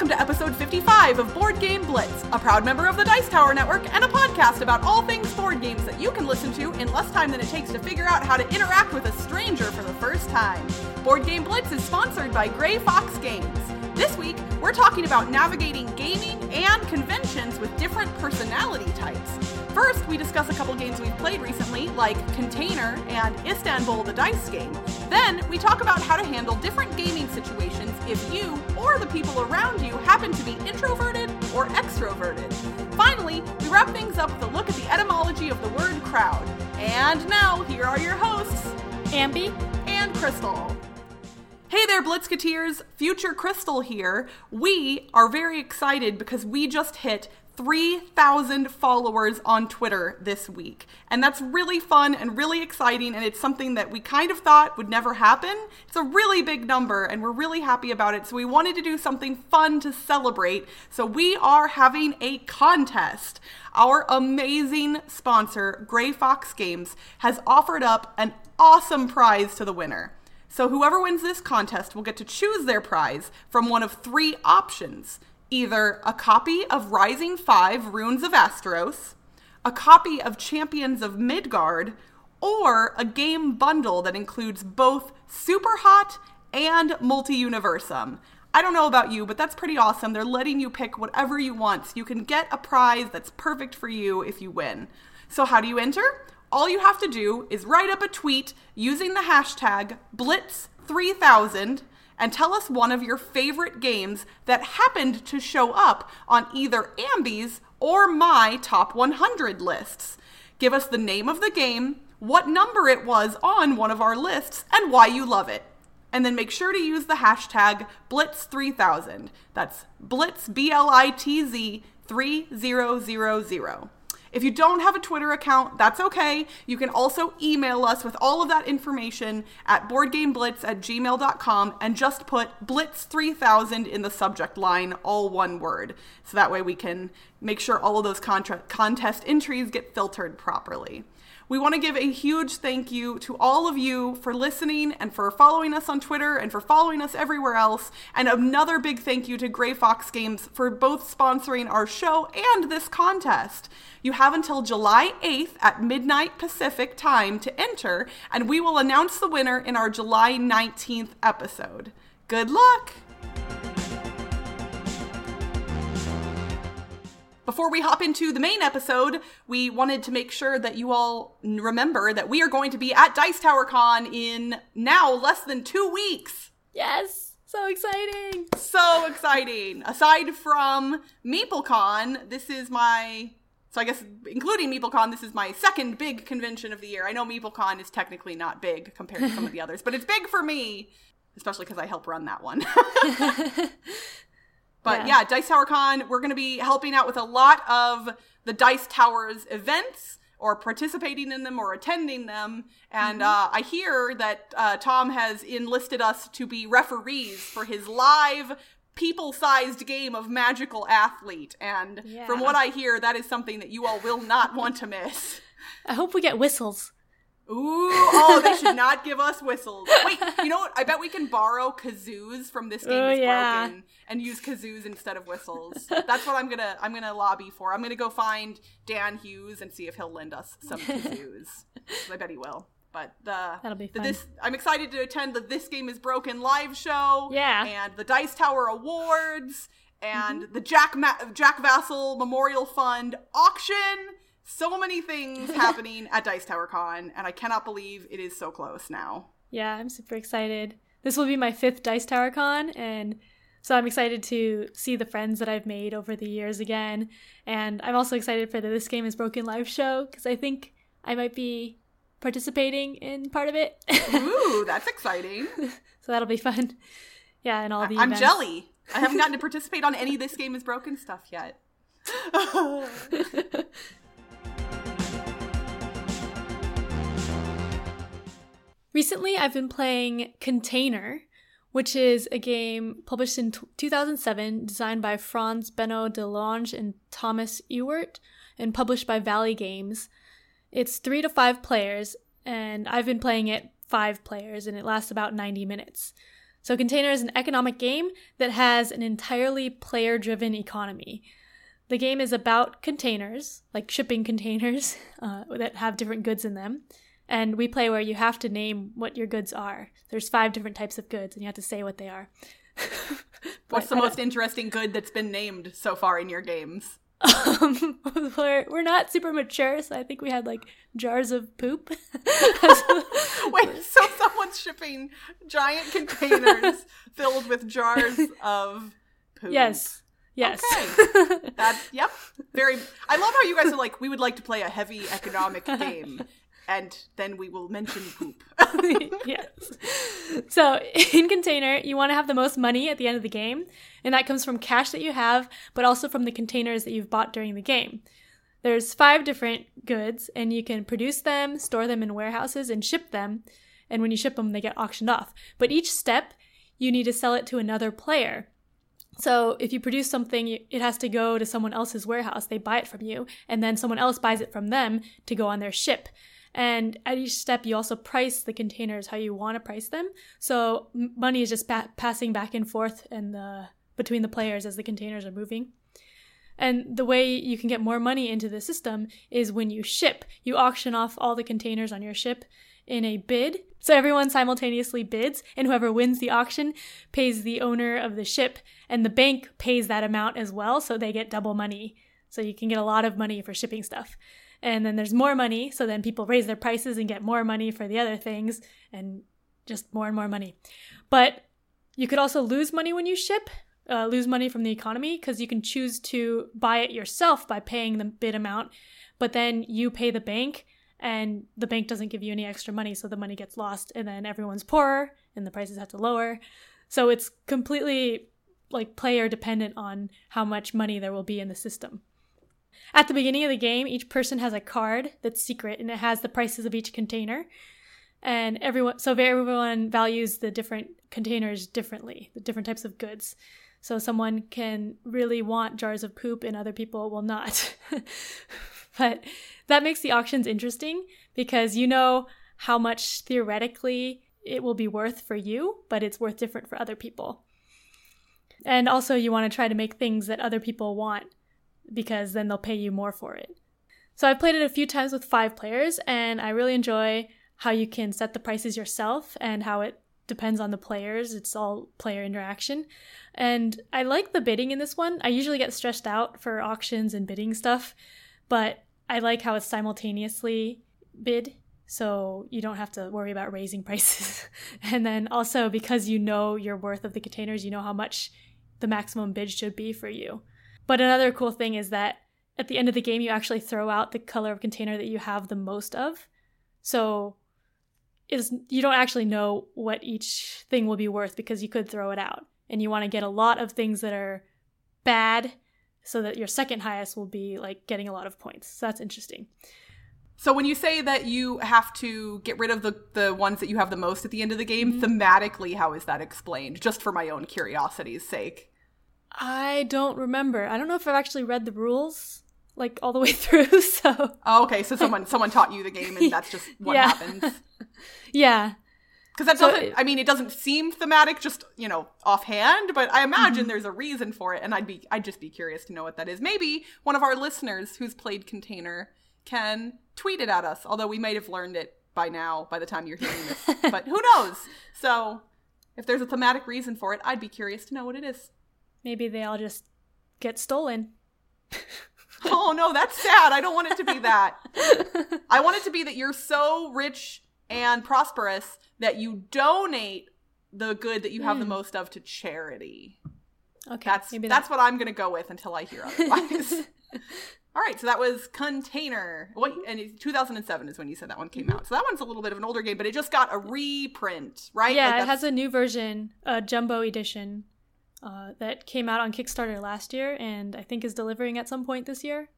welcome to episode 55 of Board Game Blitz, a proud member of the Dice Tower Network and a podcast about all things board games that you can listen to in less time than it takes to figure out how to interact with a stranger for the first time. Board Game Blitz is sponsored by Gray Fox Games. This week, we're talking about navigating gaming and conventions with different personality types. First, we discuss a couple games we've played recently, like Container and Istanbul the Dice Game. Then, we talk about how to handle different gaming situations if you or the people around you happen to be introverted or extroverted. Finally, we wrap things up with a look at the etymology of the word crowd. And now, here are your hosts, Ambi and Crystal. Hey there, Blitzketeers! Future Crystal here. We are very excited because we just hit 3,000 followers on Twitter this week. And that's really fun and really exciting, and it's something that we kind of thought would never happen. It's a really big number, and we're really happy about it. So we wanted to do something fun to celebrate. So we are having a contest. Our amazing sponsor, Gray Fox Games, has offered up an awesome prize to the winner. So whoever wins this contest will get to choose their prize from one of three options either a copy of Rising 5 Runes of Asteros, a copy of Champions of Midgard, or a game bundle that includes both Super Hot and Multi Universum. I don't know about you, but that's pretty awesome. They're letting you pick whatever you want. So you can get a prize that's perfect for you if you win. So, how do you enter? All you have to do is write up a tweet using the hashtag Blitz3000 and tell us one of your favorite games that happened to show up on either Ambi's or my top 100 lists. Give us the name of the game, what number it was on one of our lists, and why you love it. And then make sure to use the hashtag Blitz3000. That's Blitz, B L I T Z 3000. If you don't have a Twitter account, that's okay. You can also email us with all of that information at boardgameblitz at gmail.com and just put Blitz3000 in the subject line, all one word. So that way we can make sure all of those contra- contest entries get filtered properly. We want to give a huge thank you to all of you for listening and for following us on Twitter and for following us everywhere else. And another big thank you to Gray Fox Games for both sponsoring our show and this contest. You have until July 8th at midnight Pacific time to enter, and we will announce the winner in our July 19th episode. Good luck! Before we hop into the main episode, we wanted to make sure that you all remember that we are going to be at Dice Tower Con in now less than two weeks. Yes! So exciting! So exciting! Aside from MeepleCon, this is my so I guess including MeepleCon, this is my second big convention of the year. I know MeepleCon is technically not big compared to some of the others, but it's big for me, especially because I help run that one. But yeah. yeah, Dice Tower Con, we're going to be helping out with a lot of the Dice Towers events or participating in them or attending them. And mm-hmm. uh, I hear that uh, Tom has enlisted us to be referees for his live people sized game of magical athlete. And yeah. from what I hear, that is something that you all will not want to miss. I hope we get whistles. Ooh, oh, they should not give us whistles. Wait, you know what? I bet we can borrow kazoos from this game Ooh, is yeah. broken and use kazoos instead of whistles. That's what I'm gonna I'm gonna lobby for. I'm gonna go find Dan Hughes and see if he'll lend us some kazoos. I bet he will. But the that'll be fun. The, this I'm excited to attend the This Game Is Broken live show. Yeah, and the Dice Tower Awards and mm-hmm. the Jack Ma- Jack Vasel Memorial Fund auction so many things happening at Dice Tower Con, and I cannot believe it is so close now. Yeah, I'm super excited. This will be my fifth Dice Tower Con, and so I'm excited to see the friends that I've made over the years again. And I'm also excited for the This Game is Broken live show because I think I might be participating in part of it. Ooh, that's exciting. so that'll be fun. Yeah, and all the I'm events. jelly. I haven't gotten to participate on any This Game is Broken stuff yet. Recently, I've been playing Container, which is a game published in t- 2007, designed by Franz Benno Delonge and Thomas Ewert, and published by Valley Games. It's three to five players, and I've been playing it five players, and it lasts about 90 minutes. So, Container is an economic game that has an entirely player driven economy. The game is about containers, like shipping containers uh, that have different goods in them. And we play where you have to name what your goods are. There's five different types of goods, and you have to say what they are. What's the most interesting good that's been named so far in your games? Um, we're, we're not super mature, so I think we had like jars of poop. Wait, so someone's shipping giant containers filled with jars of poop? Yes. Yes. Okay. That yep. Very I love how you guys are like, we would like to play a heavy economic game. And then we will mention poop. yes. So in container, you want to have the most money at the end of the game, and that comes from cash that you have, but also from the containers that you've bought during the game. There's five different goods, and you can produce them, store them in warehouses, and ship them. And when you ship them, they get auctioned off. But each step, you need to sell it to another player. So if you produce something, it has to go to someone else's warehouse. They buy it from you, and then someone else buys it from them to go on their ship. And at each step, you also price the containers how you want to price them. So money is just passing back and forth and the between the players as the containers are moving. And the way you can get more money into the system is when you ship. You auction off all the containers on your ship in a bid. So everyone simultaneously bids, and whoever wins the auction pays the owner of the ship, and the bank pays that amount as well, so they get double money. So you can get a lot of money for shipping stuff and then there's more money so then people raise their prices and get more money for the other things and just more and more money. But you could also lose money when you ship uh, lose money from the economy because you can choose to buy it yourself by paying the bid amount but then you pay the bank and the bank doesn't give you any extra money so the money gets lost and then everyone's poorer and the prices have to lower. So it's completely like player dependent on how much money there will be in the system at the beginning of the game, each person has a card that's secret and it has the prices of each container. And everyone, so everyone values the different containers differently, the different types of goods. So someone can really want jars of poop and other people will not. but that makes the auctions interesting because you know how much theoretically it will be worth for you, but it's worth different for other people. And also, you want to try to make things that other people want because then they'll pay you more for it. So I've played it a few times with five players, and I really enjoy how you can set the prices yourself and how it depends on the players. It's all player interaction. And I like the bidding in this one. I usually get stressed out for auctions and bidding stuff, but I like how it's simultaneously bid. So you don't have to worry about raising prices. and then also because you know your worth of the containers, you know how much the maximum bid should be for you. But another cool thing is that at the end of the game, you actually throw out the color of container that you have the most of. So is you don't actually know what each thing will be worth because you could throw it out. And you want to get a lot of things that are bad so that your second highest will be like getting a lot of points. So that's interesting. So when you say that you have to get rid of the the ones that you have the most at the end of the game, mm-hmm. thematically, how is that explained? Just for my own curiosity's sake. I don't remember. I don't know if I've actually read the rules like all the way through. So oh, okay, so someone someone taught you the game, and that's just what yeah. happens. yeah, because that doesn't. So, I mean, it doesn't seem thematic, just you know, offhand. But I imagine mm-hmm. there's a reason for it, and I'd be I'd just be curious to know what that is. Maybe one of our listeners who's played Container can tweet it at us. Although we might have learned it by now, by the time you're hearing this. but who knows? So if there's a thematic reason for it, I'd be curious to know what it is. Maybe they all just get stolen. oh no, that's sad. I don't want it to be that. I want it to be that you're so rich and prosperous that you donate the good that you have mm. the hmm. most of to charity. Okay, that's maybe that's, what I'm gonna go with until I hear otherwise. All right, so that was Container. What and 2007 is when you said that one came out. So that one's a little bit of an older game, but it just got a reprint, right? Yeah, like it has a new version, a jumbo edition uh, that came out on Kickstarter last year and I think is delivering at some point this year.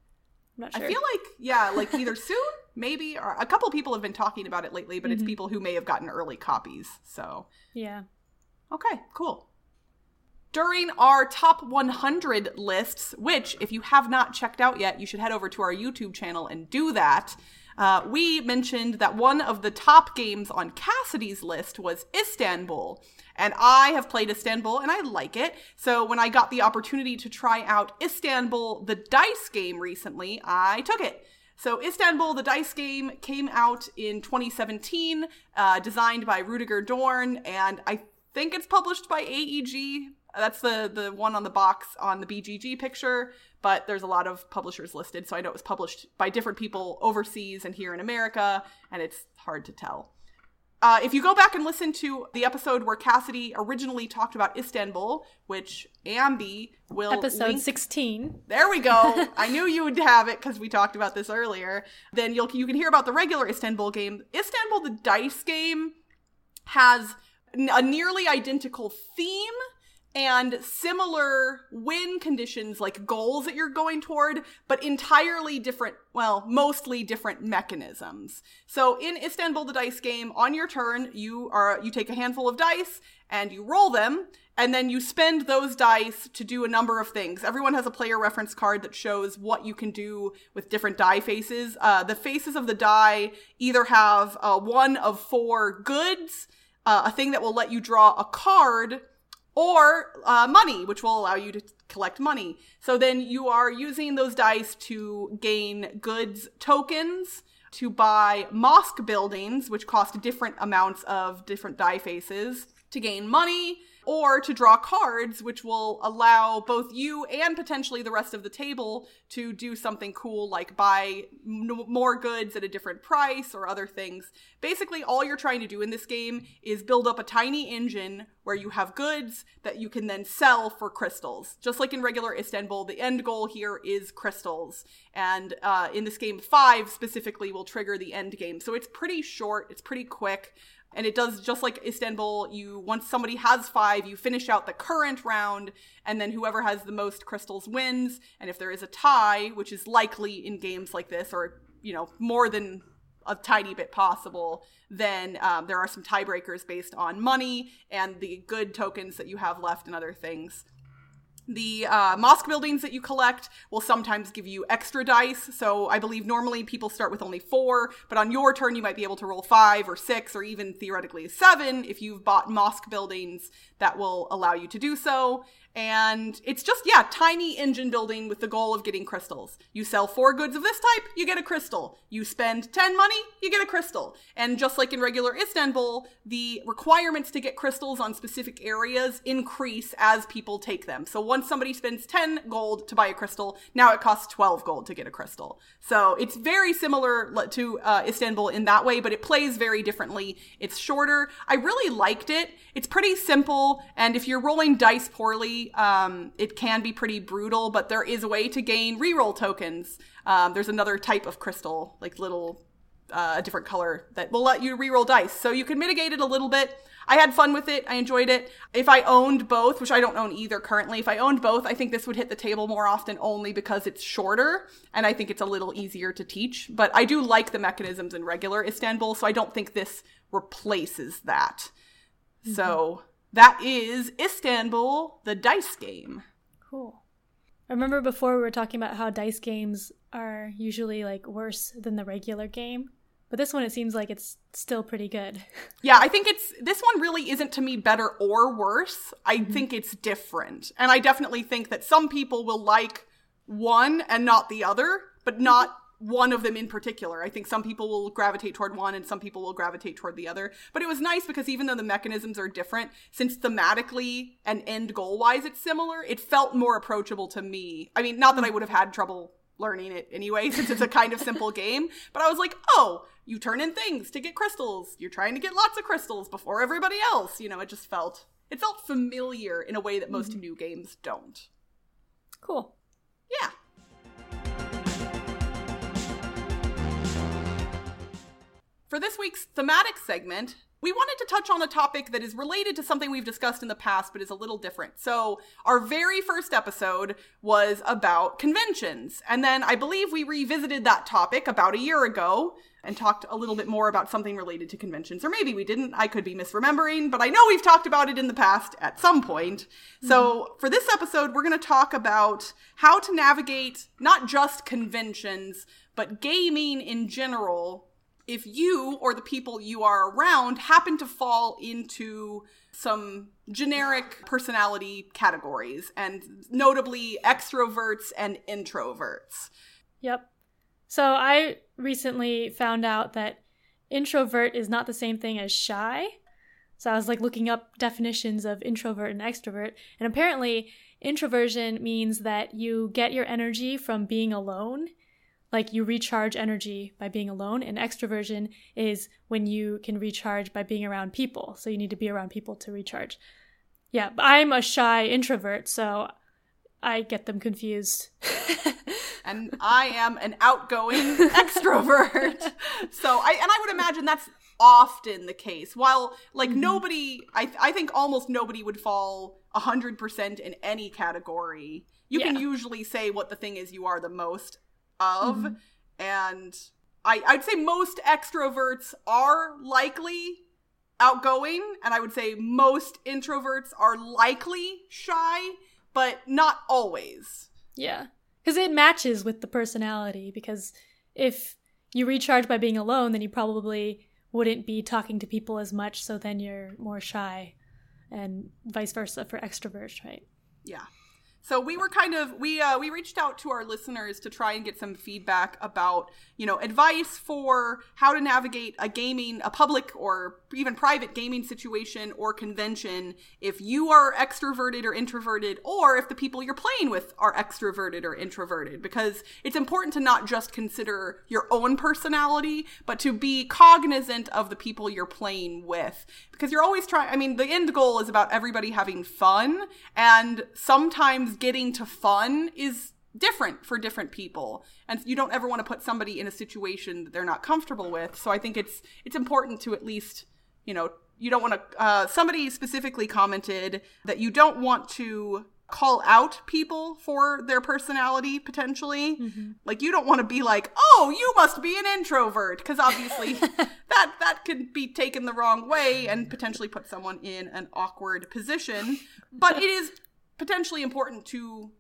I'm not sure. I feel like yeah, like either soon, maybe, or a couple people have been talking about it lately, but mm-hmm. it's people who may have gotten early copies. So yeah. Okay, cool. During our top 100 lists, which if you have not checked out yet, you should head over to our YouTube channel and do that. uh, we mentioned that one of the top games on Cassidy's list was Istanbul. And I have played Istanbul and I like it. So when I got the opportunity to try out Istanbul, the dice game recently, I took it. So Istanbul, the dice game, came out in 2017, uh, designed by Rudiger Dorn, and I think it's published by AEG. That's the the one on the box on the BGG picture, but there's a lot of publishers listed, so I know it was published by different people overseas and here in America, and it's hard to tell. Uh, if you go back and listen to the episode where Cassidy originally talked about Istanbul, which Ambi will Episode link- 16. there we go. I knew you would have it because we talked about this earlier. Then you'll you can hear about the regular Istanbul game. Istanbul, the dice game, has a nearly identical theme and similar win conditions like goals that you're going toward but entirely different well mostly different mechanisms. So in istanbul the dice game on your turn you are you take a handful of dice and you roll them and then you spend those dice to do a number of things. Everyone has a player reference card that shows what you can do with different die faces. Uh, the faces of the die either have uh, one of four goods uh, a thing that will let you draw a card or uh, money, which will allow you to collect money. So then you are using those dice to gain goods tokens, to buy mosque buildings, which cost different amounts of different die faces, to gain money, or to draw cards, which will allow both you and potentially the rest of the table to do something cool like buy m- more goods at a different price or other things. Basically, all you're trying to do in this game is build up a tiny engine where you have goods that you can then sell for crystals. Just like in regular Istanbul, the end goal here is crystals. And uh, in this game, five specifically will trigger the end game. So it's pretty short, it's pretty quick. And it does just like Istanbul, you once somebody has five, you finish out the current round, and then whoever has the most crystals wins. And if there is a tie, which is likely in games like this, or you know, more than a tiny bit possible, then um, there are some tiebreakers based on money and the good tokens that you have left and other things. The uh, mosque buildings that you collect will sometimes give you extra dice. So I believe normally people start with only four, but on your turn you might be able to roll five or six or even theoretically seven if you've bought mosque buildings that will allow you to do so. And it's just, yeah, tiny engine building with the goal of getting crystals. You sell four goods of this type, you get a crystal. You spend 10 money, you get a crystal. And just like in regular Istanbul, the requirements to get crystals on specific areas increase as people take them. So once somebody spends 10 gold to buy a crystal, now it costs 12 gold to get a crystal. So it's very similar to uh, Istanbul in that way, but it plays very differently. It's shorter. I really liked it. It's pretty simple, and if you're rolling dice poorly, um, it can be pretty brutal, but there is a way to gain reroll tokens. Um, there's another type of crystal, like little uh, a different color that will let you reroll dice. So you can mitigate it a little bit. I had fun with it. I enjoyed it. If I owned both, which I don't own either currently, if I owned both, I think this would hit the table more often only because it's shorter and I think it's a little easier to teach. But I do like the mechanisms in regular Istanbul, so I don't think this replaces that. So that is Istanbul, the dice game. Cool. I remember before we were talking about how dice games are usually like worse than the regular game, but this one it seems like it's still pretty good. Yeah, I think it's this one really isn't to me better or worse. I mm-hmm. think it's different. And I definitely think that some people will like one and not the other, but not one of them in particular. I think some people will gravitate toward one and some people will gravitate toward the other. But it was nice because even though the mechanisms are different, since thematically and end goal wise it's similar, it felt more approachable to me. I mean, not that I would have had trouble learning it anyway, since it's a kind of simple game, but I was like, oh, you turn in things to get crystals. You're trying to get lots of crystals before everybody else. You know, it just felt it felt familiar in a way that most mm-hmm. new games don't. Cool. Yeah. For this week's thematic segment, we wanted to touch on a topic that is related to something we've discussed in the past, but is a little different. So, our very first episode was about conventions. And then I believe we revisited that topic about a year ago and talked a little bit more about something related to conventions. Or maybe we didn't. I could be misremembering, but I know we've talked about it in the past at some point. Mm-hmm. So, for this episode, we're going to talk about how to navigate not just conventions, but gaming in general if you or the people you are around happen to fall into some generic personality categories, and notably extroverts and introverts. Yep. So I recently found out that introvert is not the same thing as shy. So I was like looking up definitions of introvert and extrovert, and apparently introversion means that you get your energy from being alone like you recharge energy by being alone and extroversion is when you can recharge by being around people. So you need to be around people to recharge. Yeah i'm a shy introvert so i get them confused. And i am an outgoing extrovert. So i and i would imagine that's often the case. While like mm-hmm. nobody I, I think almost nobody would fall 100% in any category. You yeah. can usually say what the thing is you are the most of. Mm-hmm. And I, I'd say most extroverts are likely outgoing, and I would say most introverts are likely shy, but not always. Yeah. Because it matches with the personality. Because if you recharge by being alone, then you probably wouldn't be talking to people as much, so then you're more shy, and vice versa for extroverts, right? Yeah. So we were kind of we uh, we reached out to our listeners to try and get some feedback about you know advice for how to navigate a gaming a public or even private gaming situation or convention. If you are extroverted or introverted or if the people you're playing with are extroverted or introverted because it's important to not just consider your own personality but to be cognizant of the people you're playing with. Because you're always trying I mean the end goal is about everybody having fun and sometimes getting to fun is different for different people. And you don't ever want to put somebody in a situation that they're not comfortable with. So i think it's it's important to at least you know you don't want to uh, somebody specifically commented that you don't want to call out people for their personality potentially. Mm-hmm. like you don't want to be like oh you must be an introvert because obviously that that could be taken the wrong way and potentially put someone in an awkward position. But it is potentially important to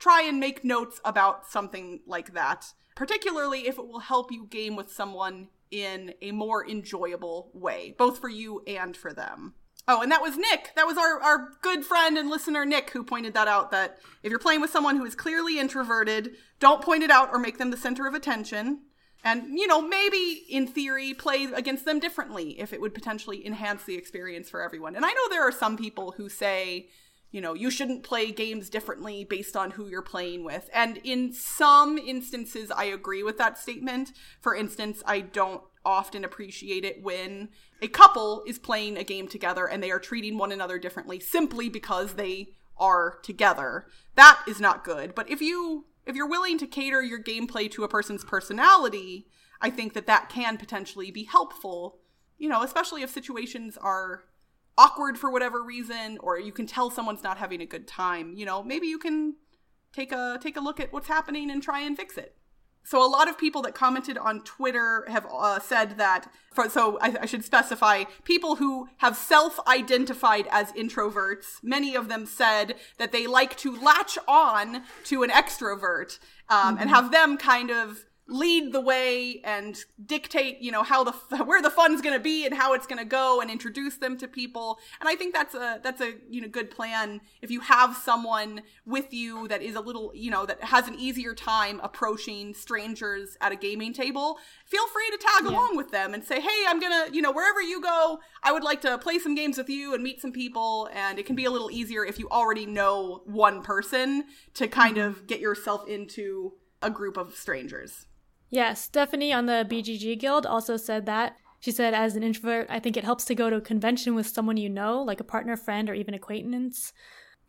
try and make notes about something like that, particularly if it will help you game with someone in a more enjoyable way, both for you and for them. Oh, and that was Nick. That was our, our good friend and listener, Nick, who pointed that out that if you're playing with someone who is clearly introverted, don't point it out or make them the center of attention. And, you know, maybe in theory play against them differently if it would potentially enhance the experience for everyone. And I know there are some people who say, you know, you shouldn't play games differently based on who you're playing with. And in some instances, I agree with that statement. For instance, I don't often appreciate it when a couple is playing a game together and they are treating one another differently simply because they are together. That is not good. But if you if you're willing to cater your gameplay to a person's personality, I think that that can potentially be helpful. You know, especially if situations are awkward for whatever reason or you can tell someone's not having a good time you know maybe you can take a take a look at what's happening and try and fix it so a lot of people that commented on twitter have uh, said that for, so I, I should specify people who have self-identified as introverts many of them said that they like to latch on to an extrovert um, mm-hmm. and have them kind of lead the way and dictate, you know, how the where the fun's going to be and how it's going to go and introduce them to people. And I think that's a that's a you know good plan if you have someone with you that is a little, you know, that has an easier time approaching strangers at a gaming table. Feel free to tag yeah. along with them and say, "Hey, I'm going to, you know, wherever you go, I would like to play some games with you and meet some people." And it can be a little easier if you already know one person to kind mm-hmm. of get yourself into a group of strangers. Yeah, Stephanie on the BGG Guild also said that. She said, as an introvert, I think it helps to go to a convention with someone you know, like a partner, friend, or even acquaintance.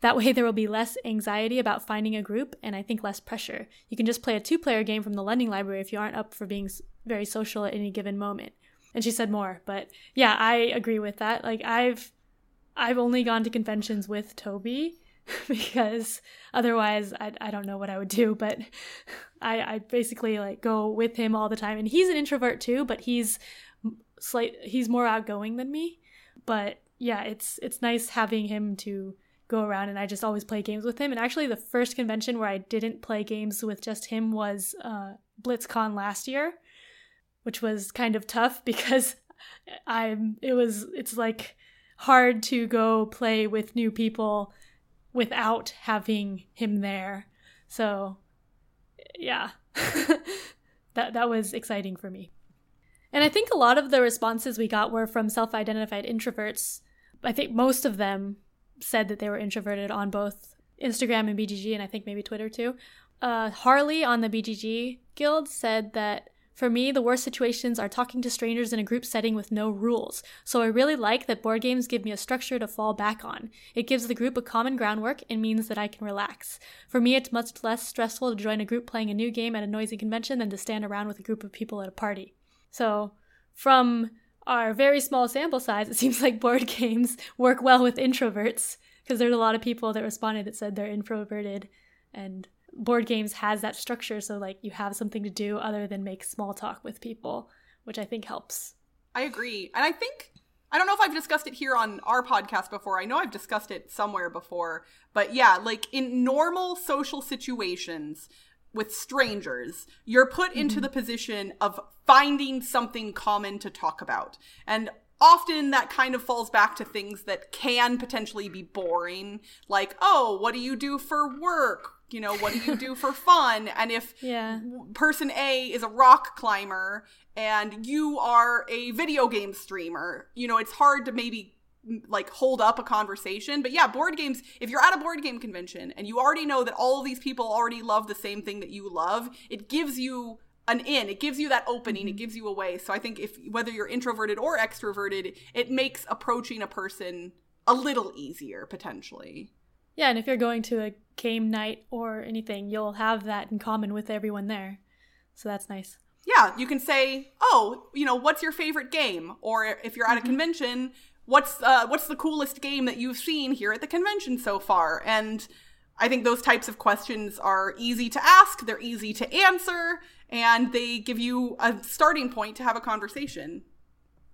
That way, there will be less anxiety about finding a group and I think less pressure. You can just play a two player game from the lending library if you aren't up for being very social at any given moment. and she said more. But yeah, I agree with that. Like I've I've only gone to conventions with Toby because otherwise I, I don't know what I would do. But I, I basically like go with him all the time, and he's an introvert too, but he's slight he's more outgoing than me. But yeah, it's it's nice having him to go around and I just always play games with him. And actually, the first convention where I didn't play games with just him was uh, BlitzCon last year, which was kind of tough because I'm. It was. It's like hard to go play with new people without having him there. So, yeah, that that was exciting for me. And I think a lot of the responses we got were from self-identified introverts. I think most of them said that they were introverted on both Instagram and BGG, and I think maybe Twitter too. Uh, Harley on the BGG Guild said that for me, the worst situations are talking to strangers in a group setting with no rules. So I really like that board games give me a structure to fall back on. It gives the group a common groundwork and means that I can relax. For me, it's much less stressful to join a group playing a new game at a noisy convention than to stand around with a group of people at a party. So, from our very small sample size, it seems like board games work well with introverts because there's a lot of people that responded that said they're introverted and board games has that structure so like you have something to do other than make small talk with people, which I think helps. I agree. And I think I don't know if I've discussed it here on our podcast before. I know I've discussed it somewhere before, but yeah, like in normal social situations, with strangers, you're put mm-hmm. into the position of finding something common to talk about. And often that kind of falls back to things that can potentially be boring, like, oh, what do you do for work? You know, what do you do for fun? And if yeah. person A is a rock climber and you are a video game streamer, you know, it's hard to maybe like hold up a conversation. But yeah, board games, if you're at a board game convention and you already know that all of these people already love the same thing that you love, it gives you an in. It gives you that opening. Mm-hmm. It gives you a way. So I think if whether you're introverted or extroverted, it makes approaching a person a little easier potentially. Yeah, and if you're going to a game night or anything, you'll have that in common with everyone there. So that's nice. Yeah, you can say, "Oh, you know, what's your favorite game?" Or if you're at mm-hmm. a convention, what's uh, what's the coolest game that you've seen here at the convention so far? And I think those types of questions are easy to ask, they're easy to answer, and they give you a starting point to have a conversation.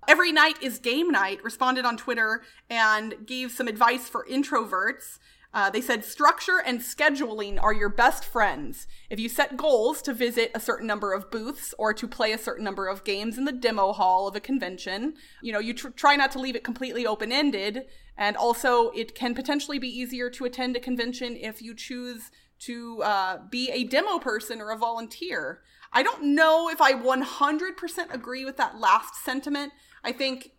Every night is game night responded on Twitter and gave some advice for introverts. Uh, they said structure and scheduling are your best friends. If you set goals to visit a certain number of booths or to play a certain number of games in the demo hall of a convention, you know, you tr- try not to leave it completely open ended. And also, it can potentially be easier to attend a convention if you choose to uh, be a demo person or a volunteer. I don't know if I 100% agree with that last sentiment. I think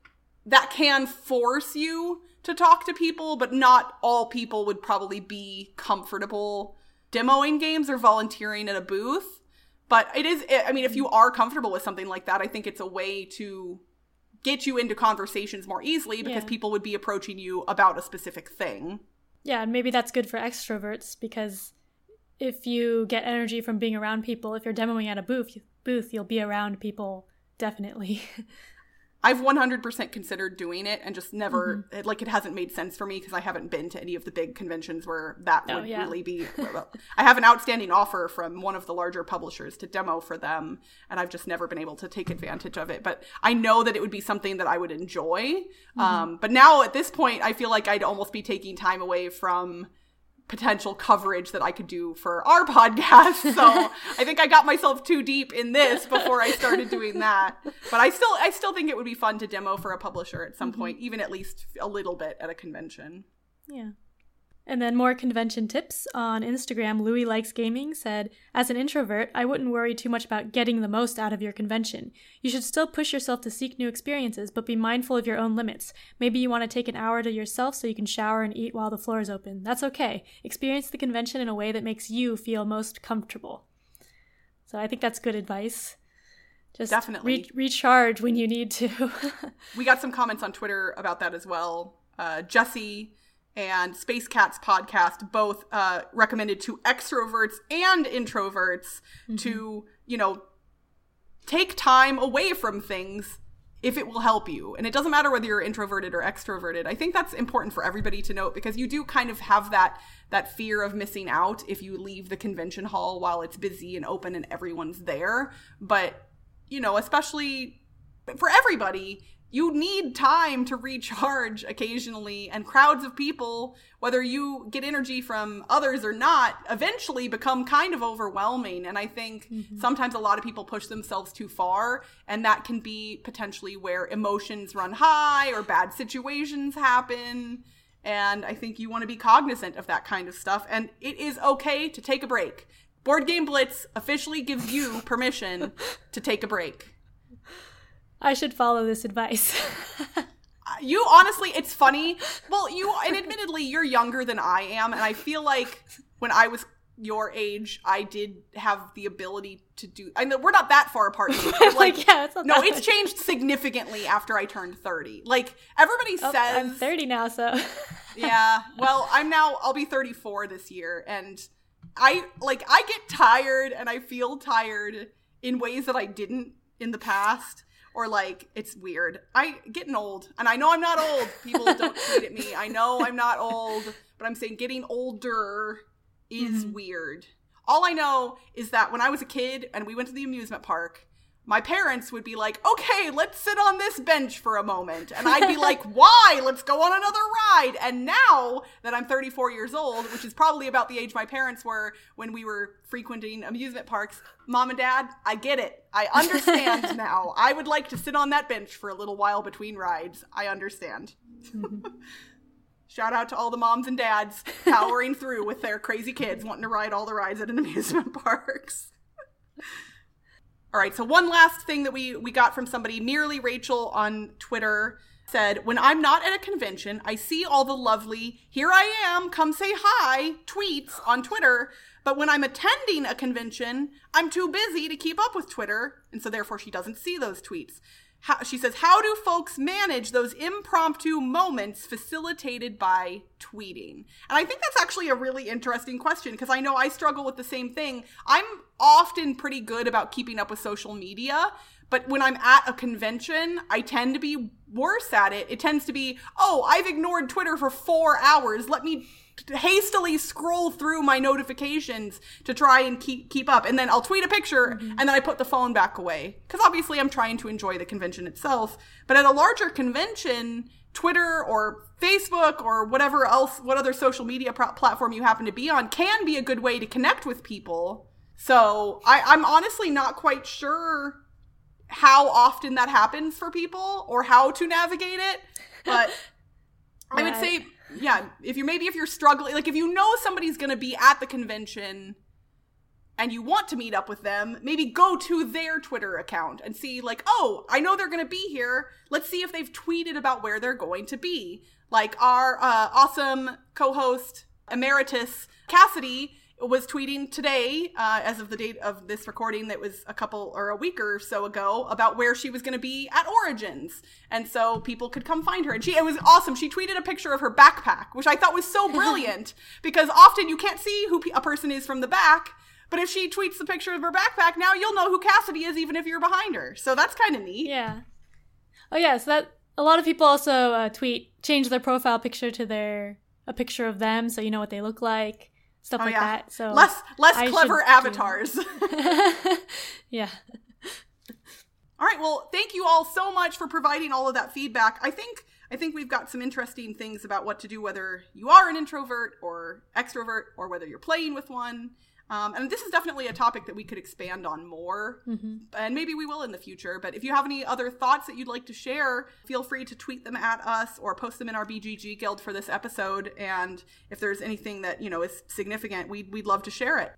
that can force you to talk to people, but not all people would probably be comfortable demoing games or volunteering at a booth. But it is, I mean, if you are comfortable with something like that, I think it's a way to get you into conversations more easily because yeah. people would be approaching you about a specific thing. Yeah, and maybe that's good for extroverts because if you get energy from being around people, if you're demoing at a booth, booth, you'll be around people definitely. I've 100% considered doing it and just never mm-hmm. it, like it hasn't made sense for me because I haven't been to any of the big conventions where that oh, would yeah. really be I have an outstanding offer from one of the larger publishers to demo for them and I've just never been able to take advantage of it but I know that it would be something that I would enjoy mm-hmm. um, but now at this point I feel like I'd almost be taking time away from potential coverage that I could do for our podcast. So I think I got myself too deep in this before I started doing that. But I still I still think it would be fun to demo for a publisher at some mm-hmm. point, even at least a little bit at a convention. Yeah. And then more convention tips on Instagram. Louis Likes Gaming said, As an introvert, I wouldn't worry too much about getting the most out of your convention. You should still push yourself to seek new experiences, but be mindful of your own limits. Maybe you want to take an hour to yourself so you can shower and eat while the floor is open. That's okay. Experience the convention in a way that makes you feel most comfortable. So I think that's good advice. Just definitely re- recharge when you need to. we got some comments on Twitter about that as well. Uh, Jesse and Space Cats podcast both uh, recommended to extroverts and introverts mm-hmm. to, you know, take time away from things if it will help you. And it doesn't matter whether you're introverted or extroverted. I think that's important for everybody to note because you do kind of have that that fear of missing out if you leave the convention hall while it's busy and open and everyone's there. But, you know, especially for everybody, you need time to recharge occasionally and crowds of people whether you get energy from others or not eventually become kind of overwhelming. And i think mm-hmm. sometimes a lot of people push themselves too far and that can be potentially where emotions run high or bad situations happen. And i think you want to be cognizant of that kind of stuff. And it is okay to take a break. Board game blitz officially gives you permission to take a break I should follow this advice. you honestly, it's funny. Well, you and admittedly, you're younger than I am, and I feel like when I was your age, I did have the ability to do. I mean, we're not that far apart. like, like, yeah, it's no, it's changed significantly after I turned thirty. Like everybody oh, says, I'm thirty now, so yeah. Well, I'm now. I'll be thirty-four this year, and I like I get tired, and I feel tired in ways that I didn't in the past or like it's weird. I getting old, and I know I'm not old. People don't tweet at me. I know I'm not old, but I'm saying getting older is mm-hmm. weird. All I know is that when I was a kid and we went to the amusement park, my parents would be like, okay, let's sit on this bench for a moment. And I'd be like, why? Let's go on another ride. And now that I'm 34 years old, which is probably about the age my parents were when we were frequenting amusement parks, mom and dad, I get it. I understand now. I would like to sit on that bench for a little while between rides. I understand. Mm-hmm. Shout out to all the moms and dads powering through with their crazy kids wanting to ride all the rides at an amusement parks. All right, so one last thing that we we got from somebody, merely Rachel on Twitter said, "When I'm not at a convention, I see all the lovely "Here I am, come say hi" tweets on Twitter, but when I'm attending a convention, I'm too busy to keep up with Twitter, and so therefore she doesn't see those tweets." How, she says, How do folks manage those impromptu moments facilitated by tweeting? And I think that's actually a really interesting question because I know I struggle with the same thing. I'm often pretty good about keeping up with social media, but when I'm at a convention, I tend to be worse at it. It tends to be, oh, I've ignored Twitter for four hours. Let me hastily scroll through my notifications to try and keep keep up. And then I'll tweet a picture mm-hmm. and then I put the phone back away. Cuz obviously I'm trying to enjoy the convention itself. But at a larger convention Twitter or Facebook or whatever else what other social media pro- platform you happen to be on can be a good way to connect with people. So I, I'm honestly not quite sure how often that happens for people or how to navigate it but I would say yeah, if you maybe if you're struggling, like if you know somebody's going to be at the convention and you want to meet up with them, maybe go to their Twitter account and see like, "Oh, I know they're going to be here. Let's see if they've tweeted about where they're going to be." Like our uh, awesome co-host emeritus Cassidy was tweeting today, uh, as of the date of this recording, that was a couple or a week or so ago, about where she was going to be at Origins, and so people could come find her. And she, it was awesome. She tweeted a picture of her backpack, which I thought was so brilliant because often you can't see who a person is from the back. But if she tweets the picture of her backpack, now you'll know who Cassidy is, even if you're behind her. So that's kind of neat. Yeah. Oh yeah. So that a lot of people also uh, tweet change their profile picture to their a picture of them, so you know what they look like stuff oh, like yeah. that. So less less I clever avatars. yeah. All right. Well, thank you all so much for providing all of that feedback. I think I think we've got some interesting things about what to do whether you are an introvert or extrovert or whether you're playing with one. Um, and this is definitely a topic that we could expand on more, mm-hmm. and maybe we will in the future. But if you have any other thoughts that you'd like to share, feel free to tweet them at us or post them in our BGG Guild for this episode. And if there's anything that you know is significant, we'd we'd love to share it.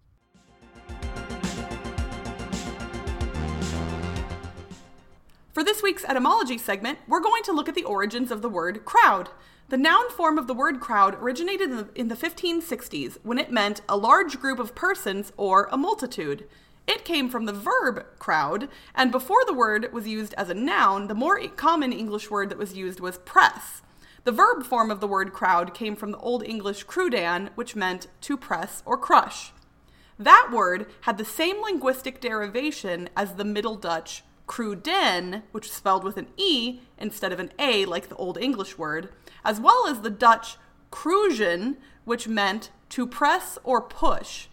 For this week's etymology segment, we're going to look at the origins of the word crowd. The noun form of the word crowd originated in the, in the 1560s when it meant a large group of persons or a multitude. It came from the verb crowd, and before the word was used as a noun, the more common English word that was used was press. The verb form of the word crowd came from the Old English crudan, which meant to press or crush. That word had the same linguistic derivation as the Middle Dutch cruden, which is spelled with an E instead of an A like the Old English word, as well as the Dutch kruisen, which meant to press or push,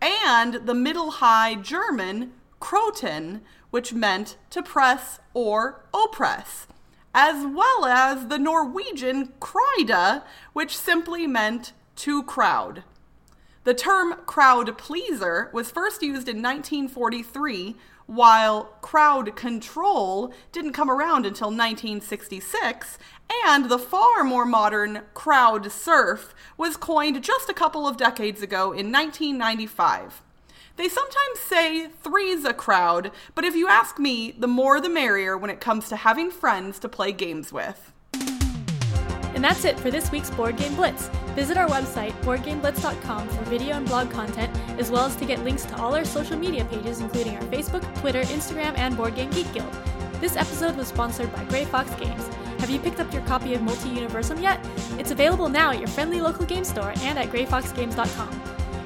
and the Middle High German kroten, which meant to press or oppress, as well as the Norwegian kryde, which simply meant to crowd. The term crowd pleaser was first used in 1943, while crowd control didn't come around until 1966, and the far more modern crowd surf was coined just a couple of decades ago in 1995. They sometimes say three's a crowd, but if you ask me, the more the merrier when it comes to having friends to play games with. And that's it for this week's Board Game Blitz. Visit our website, boardgameblitz.com, for video and blog content, as well as to get links to all our social media pages, including our Facebook, Twitter, Instagram, and Board Game Geek Guild. This episode was sponsored by Grey Fox Games. Have you picked up your copy of Multiuniversum yet? It's available now at your friendly local game store and at greyfoxgames.com.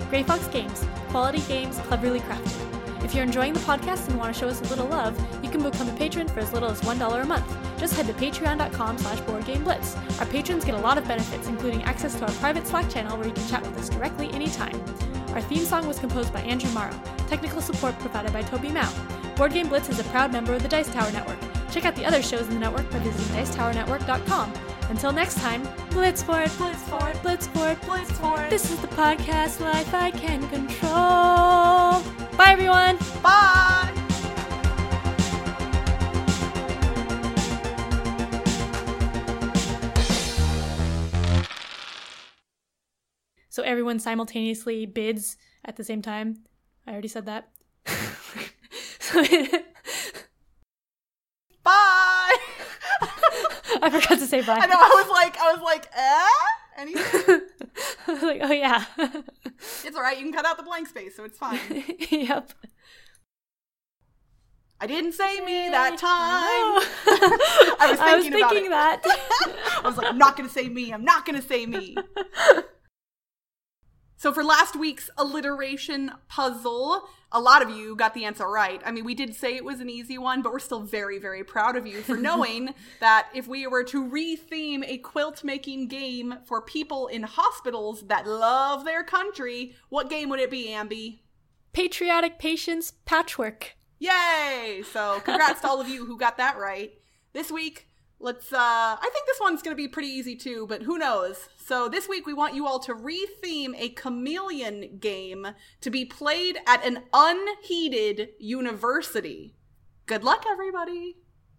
Grey Fox Games, quality games cleverly crafted. If you're enjoying the podcast and want to show us a little love, you can become a patron for as little as $1 a month. Just head to patreon.com slash boardgameblitz. Our patrons get a lot of benefits, including access to our private Slack channel where you can chat with us directly anytime. Our theme song was composed by Andrew Morrow. Technical support provided by Toby Mao. Board Game Blitz is a proud member of the Dice Tower Network. Check out the other shows in the network by visiting dicetowernetwork.com. Until next time, blitz for it, blitz for blitz for blitz for. This is the podcast life I can control. Bye, everyone. Bye! So everyone simultaneously bids at the same time. I already said that. Bye! I forgot to say bye. I know, I was like, I was like, eh? Anything? I was like, oh yeah. It's alright, you can cut out the blank space, so it's fine. yep. I didn't say me that time. I I was I was thinking that. I was like, I'm not gonna say me, I'm not gonna say me. So for last week's alliteration puzzle, a lot of you got the answer right. I mean, we did say it was an easy one, but we're still very, very proud of you for knowing that if we were to re-theme a quilt making game for people in hospitals that love their country, what game would it be, Ambi? Patriotic patients patchwork. Yay! So congrats to all of you who got that right. This week, let's uh I think this one's gonna be pretty easy too, but who knows? So this week we want you all to re-theme a chameleon game to be played at an unheated university. Good luck, everybody!